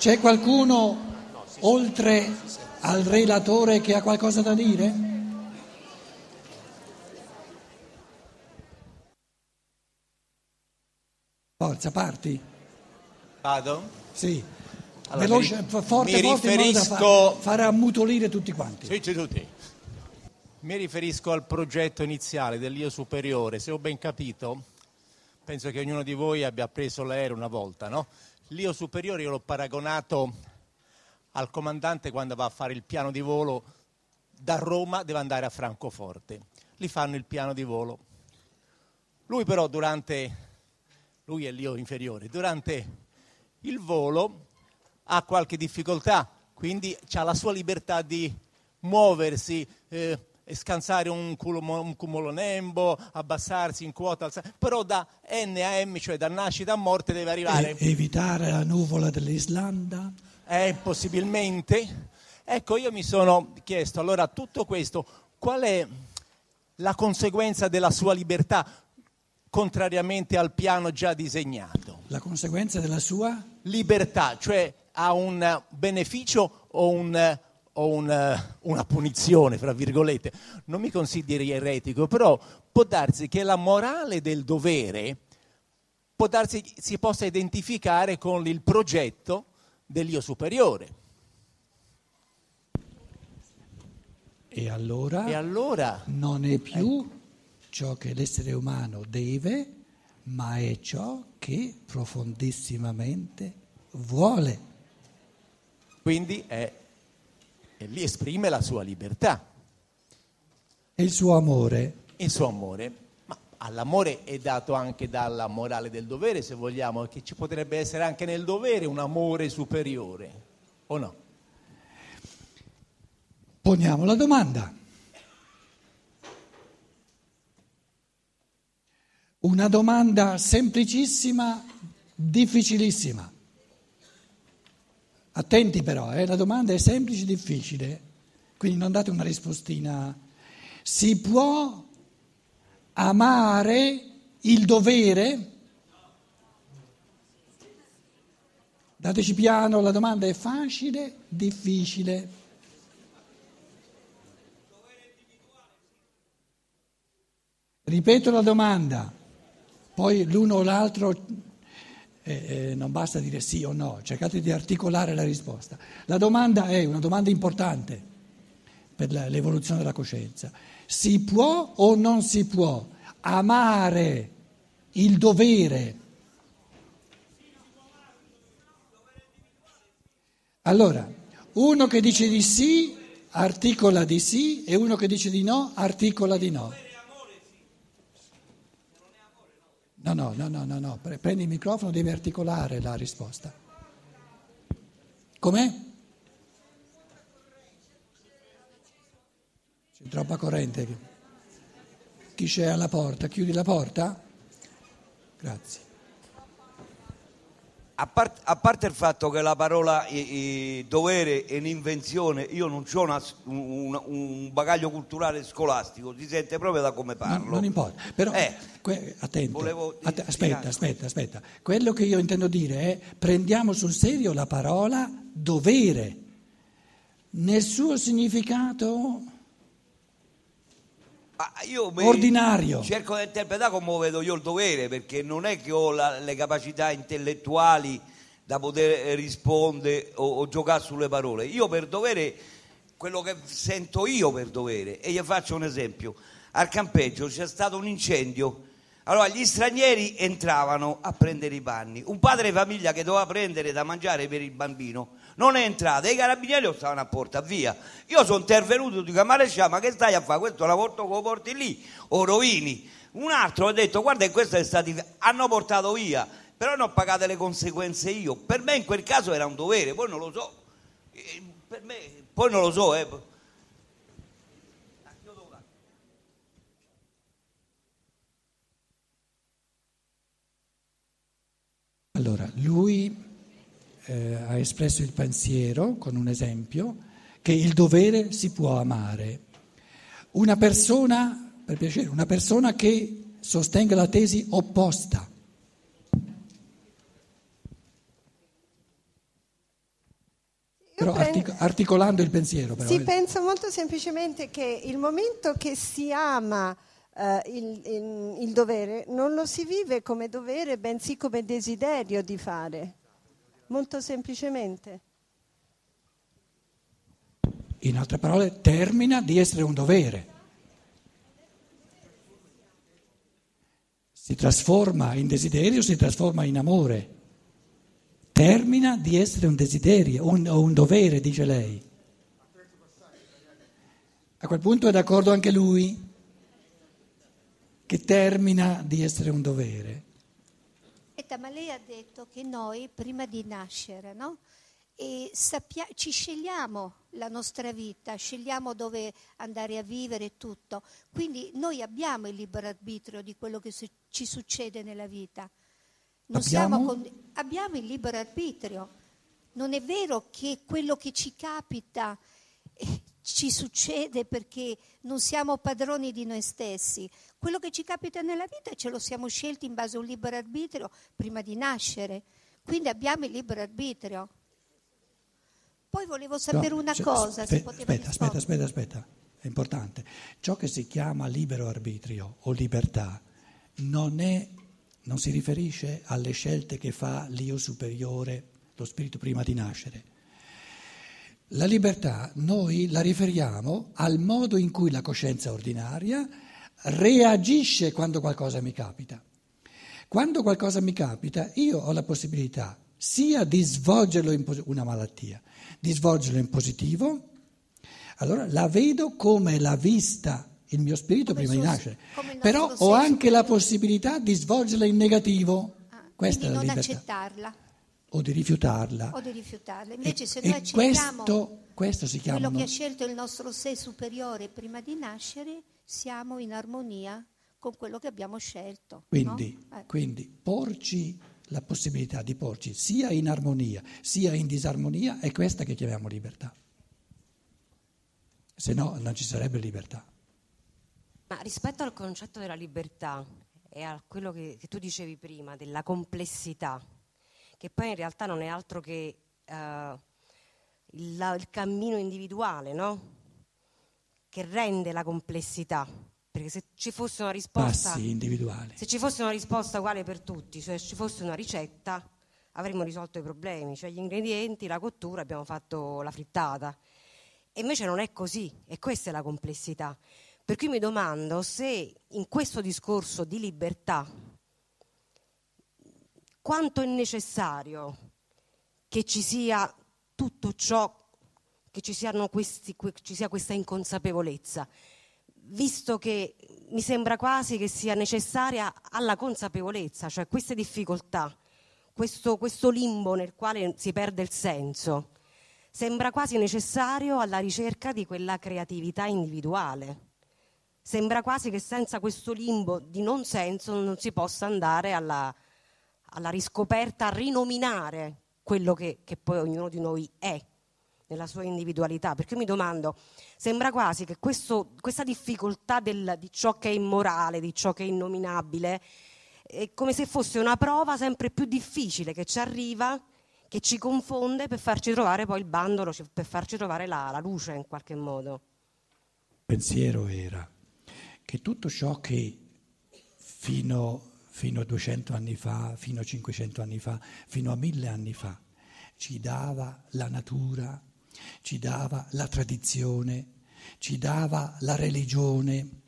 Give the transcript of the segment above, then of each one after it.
C'è qualcuno oltre al relatore che ha qualcosa da dire? Forza, parti. Vado? Sì. Allora, Veloce, mi- forte, mi forte, riferisco- fa- fare ammutolire tutti quanti. Sì, c'è tutti. Mi riferisco al progetto iniziale dell'Io Superiore. Se ho ben capito, penso che ognuno di voi abbia preso l'aereo una volta, no? L'Io Superiore io l'ho paragonato al comandante quando va a fare il piano di volo da Roma deve andare a Francoforte. Lì fanno il piano di volo. Lui però durante, lui è l'Io inferiore, durante il volo ha qualche difficoltà, quindi ha la sua libertà di muoversi, eh, scansare un, culo, un cumulonembo, abbassarsi in quota, alzare- però da N a M, cioè da nascita a morte, deve arrivare E- evitare la nuvola dell'Islanda. eh, possibilmente. Ecco, io mi sono chiesto, allora, tutto questo, qual è la conseguenza della sua libertà, contrariamente al piano già disegnato? La conseguenza della sua Libertà, cioè ha un beneficio o, un- o un- una punizione, fra virgolette. Non mi consideri eretico, però può darsi che la morale del dovere può darsi si possa identificare con il progetto dell'io superiore. e allora E allora non è più ciò che l'essere umano deve, ma è ciò che profondissimamente vuole. quindi è, e lì esprime la sua libertà, E il suo amore il suo amore. Ma all'amore è dato anche dalla morale del dovere, se vogliamo, che ci potrebbe essere anche nel dovere un amore superiore, o no? Poniamo la domanda. Una domanda semplicissima, difficilissima. Attenti però, eh, la domanda è semplice e difficile, quindi non date una rispostina. Si può amare il dovere? Dateci piano, la domanda è facile, difficile. Ripeto la domanda, poi l'uno o l'altro eh, eh, non basta dire sì o no, cercate di articolare la risposta. La domanda è una domanda importante per la- l'evoluzione della coscienza. Si può o non si può amare il dovere? Allora, uno che dice di sì articola di sì e uno che dice di no articola di no. No, no, no, no, no, no. Pre- prendi il microfono, devi articolare la risposta. Com'è? C'è troppa corrente. Chi c'è alla porta? Chiudi la porta? Grazie. A, part- a parte il fatto che la parola eh, eh, dovere è un'invenzione, io non ho una- un, un bagaglio culturale scolastico, si sente proprio da come Non, parlo. non importa, però Eh, que- attento, volevo Att- aspetta, aspetta, aspetta. Quello che io intendo dire è prendiamo sul serio la parola dovere nel suo significato io Ordinario. cerco di interpretare come vedo io il dovere, perché non è che ho la- le capacità intellettuali da poter rispondere o, o giocare sulle parole. Io per dovere, quello che sento io per dovere, e gli faccio un esempio. Al campeggio c'è stato un incendio, allora gli stranieri entravano a prendere i panni. Un padre di famiglia che doveva prendere da mangiare per il bambino non è entrato e i carabinieri lo stavano a portare via. Io sono intervenuto, dico, maresciallo, ma che stai a fare? Questo la porto lo porti lì o rovini. Un altro ha detto, guarda questo è stato... Hanno portato via, però non ho pagato le conseguenze io. Per me in quel caso era un dovere, poi non lo so. Eh, Per me, poi non lo so, eh. Allora, lui eh, ha espresso il pensiero con un esempio che il dovere si può amare. Una persona, per piacere, una persona che sostenga la tesi opposta. Però artic- articolando il pensiero, però. Si eh. pensa molto semplicemente che il momento che si ama eh, il, il- il dovere non lo si vive come dovere, bensì come desiderio di fare. Molto semplicemente. In altre parole, termina di essere un dovere. Si trasforma in desiderio, si trasforma in amore. Termina di essere un desiderio un- o un dovere, dice lei. A quel punto è d'accordo anche lui che termina di essere un dovere. Aspetta, ma lei ha detto che noi prima di nascere, no? E sappia- ci scegliamo la nostra vita, scegliamo dove andare a vivere e tutto. Quindi noi abbiamo il libero arbitrio di quello che su- ci succede nella vita. Non siamo Abbiamo? con- abbiamo il libero arbitrio. Non è vero che quello che ci capita eh, ci succede perché non siamo padroni di noi stessi. Quello che ci capita nella vita ce lo siamo scelti in base a un libero arbitrio prima di nascere. Quindi abbiamo il libero arbitrio. Poi volevo sapere No, una cioè, cosa, se poteva aspetta, aspetta, aspetta, aspetta, è importante. Ciò che si chiama libero arbitrio o libertà non, è, non si riferisce alle scelte che fa l'io superiore, lo spirito prima di nascere. La libertà noi la riferiamo al modo in cui la coscienza ordinaria reagisce quando qualcosa mi capita. Quando qualcosa mi capita, io ho la possibilità sia di svolgerlo in posi- una malattia, di svolgerlo in positivo, allora la vedo come l'ha vista il mio spirito Come prima di suo- nascere, come il però ho anche la possibilità di svolgerla in negativo. Ah, Questa è la non libertà. accettarla O di rifiutarla. o di rifiutarla. E, Invece se e noi accettiamo questo, questo si chiama... quello che ha scelto il nostro sé superiore prima di nascere, siamo in armonia con quello che abbiamo scelto. Quindi, no? Eh. quindi porci la possibilità di porci sia in armonia sia in disarmonia è questa che chiamiamo libertà. Se no non ci sarebbe libertà. Ma rispetto al concetto della libertà e a quello che, che tu dicevi prima, della complessità, che poi in realtà non è altro che eh, il, la- il cammino individuale, no? Che rende la complessità. Perché se ci fosse una risposta, Passi individuali. se ci fosse una risposta uguale per tutti, cioè se ci fosse una ricetta, avremmo risolto i problemi, cioè gli ingredienti, la cottura, abbiamo fatto la frittata. E invece non è così, e questa è la complessità. Per cui mi domando se in questo discorso di libertà quanto è necessario che ci sia tutto ciò, che ci, siano questi, que- ci sia questa inconsapevolezza, visto che mi sembra quasi che sia necessaria alla consapevolezza, cioè queste difficoltà, questo, questo limbo nel quale si perde il senso, sembra quasi necessario alla ricerca di quella creatività individuale. Sembra quasi che senza questo limbo di non senso non si possa andare alla, alla riscoperta, a rinominare quello che, che poi ognuno di noi è nella sua individualità. Perché io mi domando, sembra quasi che questo- questa difficoltà del- di ciò che è immorale, di ciò che è innominabile, è come se fosse una prova sempre più difficile che ci arriva, che ci confonde per farci trovare poi il bandolo, cioè per farci trovare la, la luce in qualche modo. Il pensiero era che tutto ciò che fino, fino a 200 anni fa, fino a 500 anni fa, fino a 1000 anni fa ci dava la natura, ci dava la tradizione, ci dava la religione,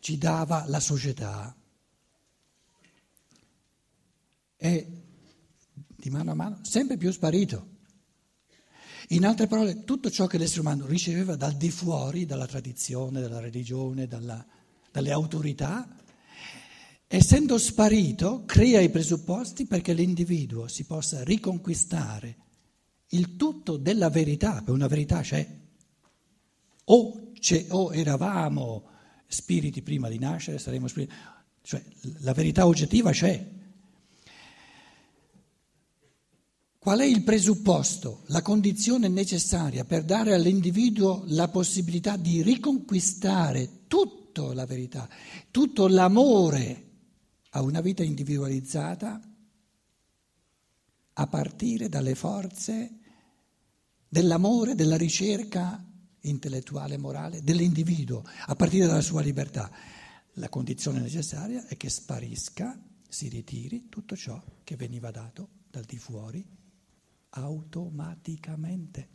ci dava la società, è di mano a mano sempre più sparito. In altre parole, tutto ciò che l'essere umano riceveva dal di fuori, dalla tradizione, dalla religione, dalla- dalle autorità, essendo sparito, crea i presupposti perché l'individuo si possa riconquistare il tutto della verità, perché una verità c'è. O, c'è, o eravamo spiriti prima di nascere, saremo spiriti, cioè la verità oggettiva c'è. Qual è il presupposto, la condizione necessaria per dare all'individuo la possibilità di riconquistare tutta la verità, tutto l'amore a una vita individualizzata a partire dalle forze dell'amore, della ricerca intellettuale e morale dell'individuo, a partire dalla sua libertà. La condizione necessaria è che sparisca, si ritiri tutto ciò che veniva dato dal di fuori automaticamente.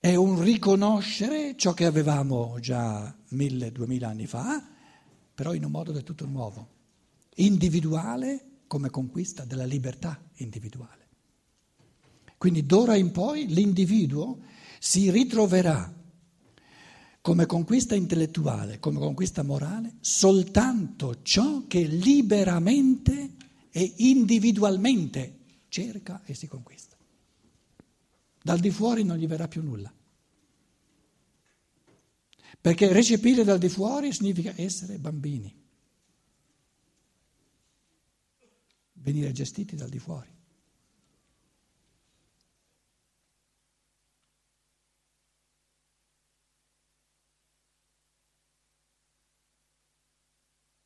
È un riconoscere ciò che avevamo già mille, duemila anni fa, però in un modo del tutto nuovo, individuale come conquista della libertà individuale. Quindi d'ora in poi l'individuo si ritroverà come conquista intellettuale, come conquista morale, soltanto ciò che liberamente e individualmente cerca e si conquista. Dal di fuori non gli verrà più nulla. Perché recepire dal di fuori significa essere bambini, venire gestiti dal di fuori.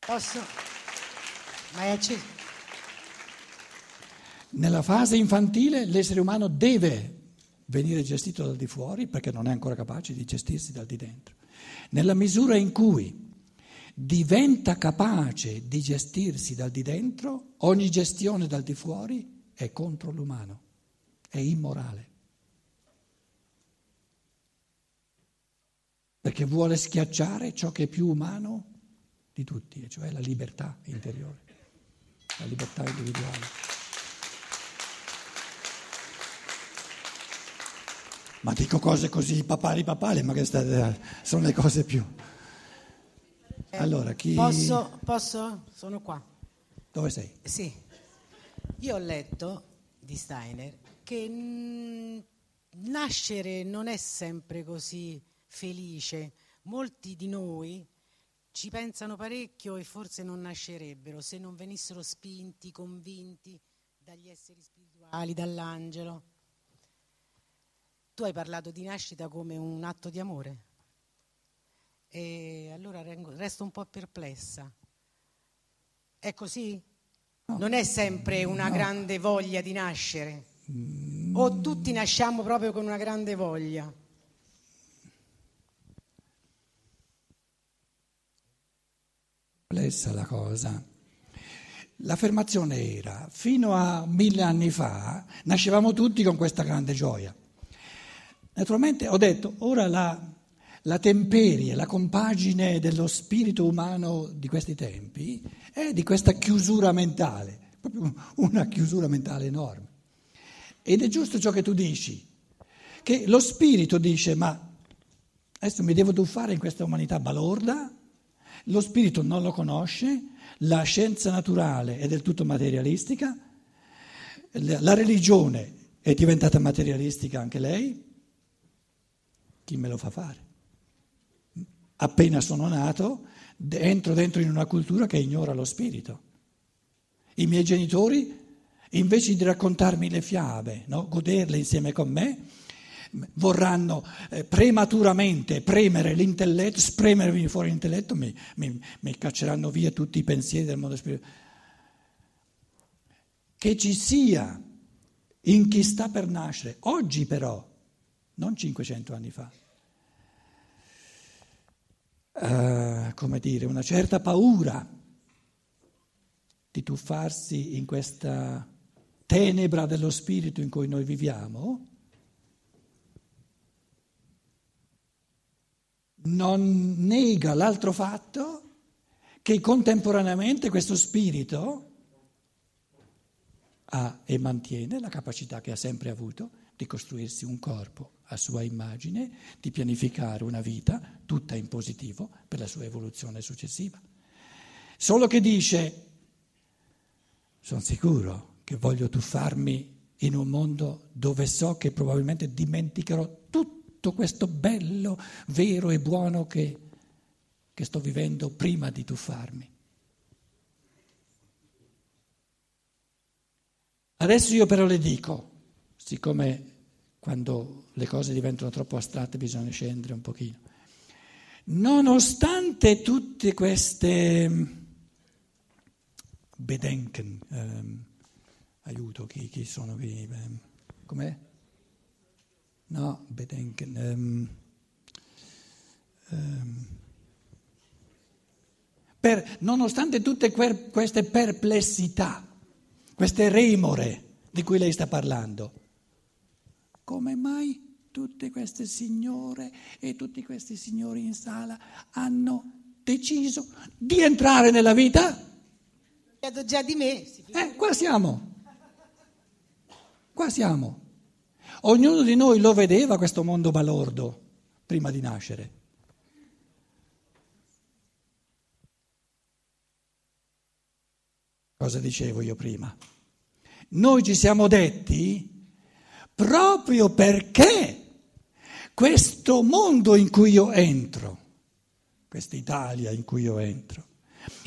Posso? Ma è acceso. Nella fase infantile l'essere umano deve venire gestito dal di fuori perché non è ancora capace di gestirsi dal di dentro. Nella misura in cui diventa capace di gestirsi dal di dentro, ogni gestione dal di fuori è contro l'umano, è immorale. Perché vuole schiacciare ciò che è più umano di tutti, e cioè la libertà interiore, la libertà individuale. Ma dico cose così papali papali, ma che state, sono le cose più. Allora, chi... Posso? Posso? Sono qua. Dove sei? Sì. Io ho letto di Steiner che mh, nascere non è sempre così felice. Molti di noi ci pensano parecchio e forse non nascerebbero se non venissero spinti, convinti dagli esseri spirituali, dall'angelo. Tu hai parlato di nascita come un atto di amore e allora resto un po' perplessa. È così? No. Non è sempre una No. grande voglia di nascere? O tutti nasciamo proprio con una grande voglia? complessa la cosa. L'affermazione era, fino a mille anni fa, nascevamo tutti con questa grande gioia. Naturalmente ho detto, ora la, la temperie, la compagine dello spirito umano di questi tempi è di questa chiusura mentale, proprio una chiusura mentale enorme. Ed è giusto ciò che tu dici, che lo spirito dice, ma adesso mi devo tuffare in questa umanità balorda, lo spirito non lo conosce, la scienza naturale è del tutto materialistica, la religione è diventata materialistica anche lei, chi me lo fa fare? Appena sono nato, entro dentro in una cultura che ignora lo spirito. I miei genitori, invece di raccontarmi le fiabe, no? goderle insieme con me, vorranno eh, prematuramente premere l'intelletto, spremermi fuori l'intelletto, mi, mi, mi cacceranno via tutti i pensieri del mondo spirituale. Che ci sia in chi sta per nascere, oggi però, non 500 anni fa, eh, come dire, una certa paura di tuffarsi in questa tenebra dello spirito in cui noi viviamo, non nega l'altro fatto che contemporaneamente questo spirito ha e mantiene la capacità che ha sempre avuto di costruirsi un corpo a sua immagine, di pianificare una vita tutta in positivo per la sua evoluzione successiva. Solo che dice, sono sicuro che voglio tuffarmi in un mondo dove so che probabilmente dimenticherò tutto questo bello, vero e buono che, che sto vivendo prima di tuffarmi. Adesso io però le dico, siccome quando le cose diventano troppo astratte bisogna scendere un pochino, nonostante tutte queste Bedenken, ehm, aiuto, chi, chi sono qui? Com'è? No, bedenken. Um, um, per, nonostante tutte que- queste perplessità, queste remore di cui lei sta parlando, come mai tutte queste signore e tutti questi signori in sala hanno deciso di entrare nella vita? Chiedo già di me. Eh, qua siamo. Qua siamo. Ognuno di noi lo vedeva questo mondo balordo prima di nascere. Cosa dicevo io prima? Noi ci siamo detti proprio perché questo mondo in cui io entro, questa Italia in cui io entro,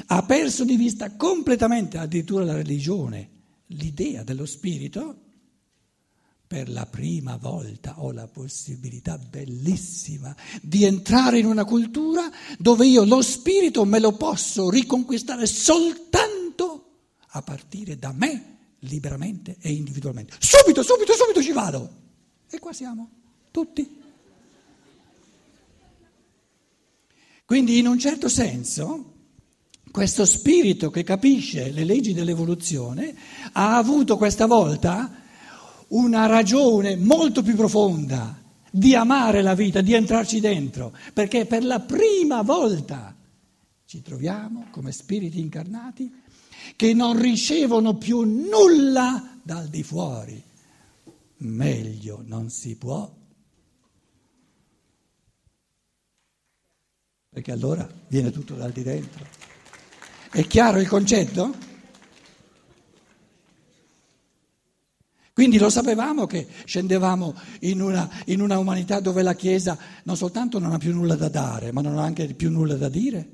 ha perso di vista completamente addirittura la religione, l'idea dello spirito, per la prima volta ho la possibilità bellissima di entrare in una cultura dove io lo spirito me lo posso riconquistare soltanto a partire da me, liberamente e individualmente. Subito, subito, subito ci vado. E qua siamo, tutti. Quindi in un certo senso questo spirito che capisce le leggi dell'evoluzione ha avuto questa volta una ragione molto più profonda di amare la vita, di entrarci dentro, perché per la prima volta ci troviamo come spiriti incarnati che non ricevono più nulla dal di fuori. Meglio non si può perché allora viene tutto dal di dentro. È chiaro il concetto? Quindi lo sapevamo che scendevamo in una, in una, umanità dove la Chiesa non soltanto non ha più nulla da dare, ma non ha anche più nulla da dire.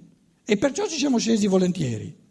E perciò ci siamo scesi volentieri.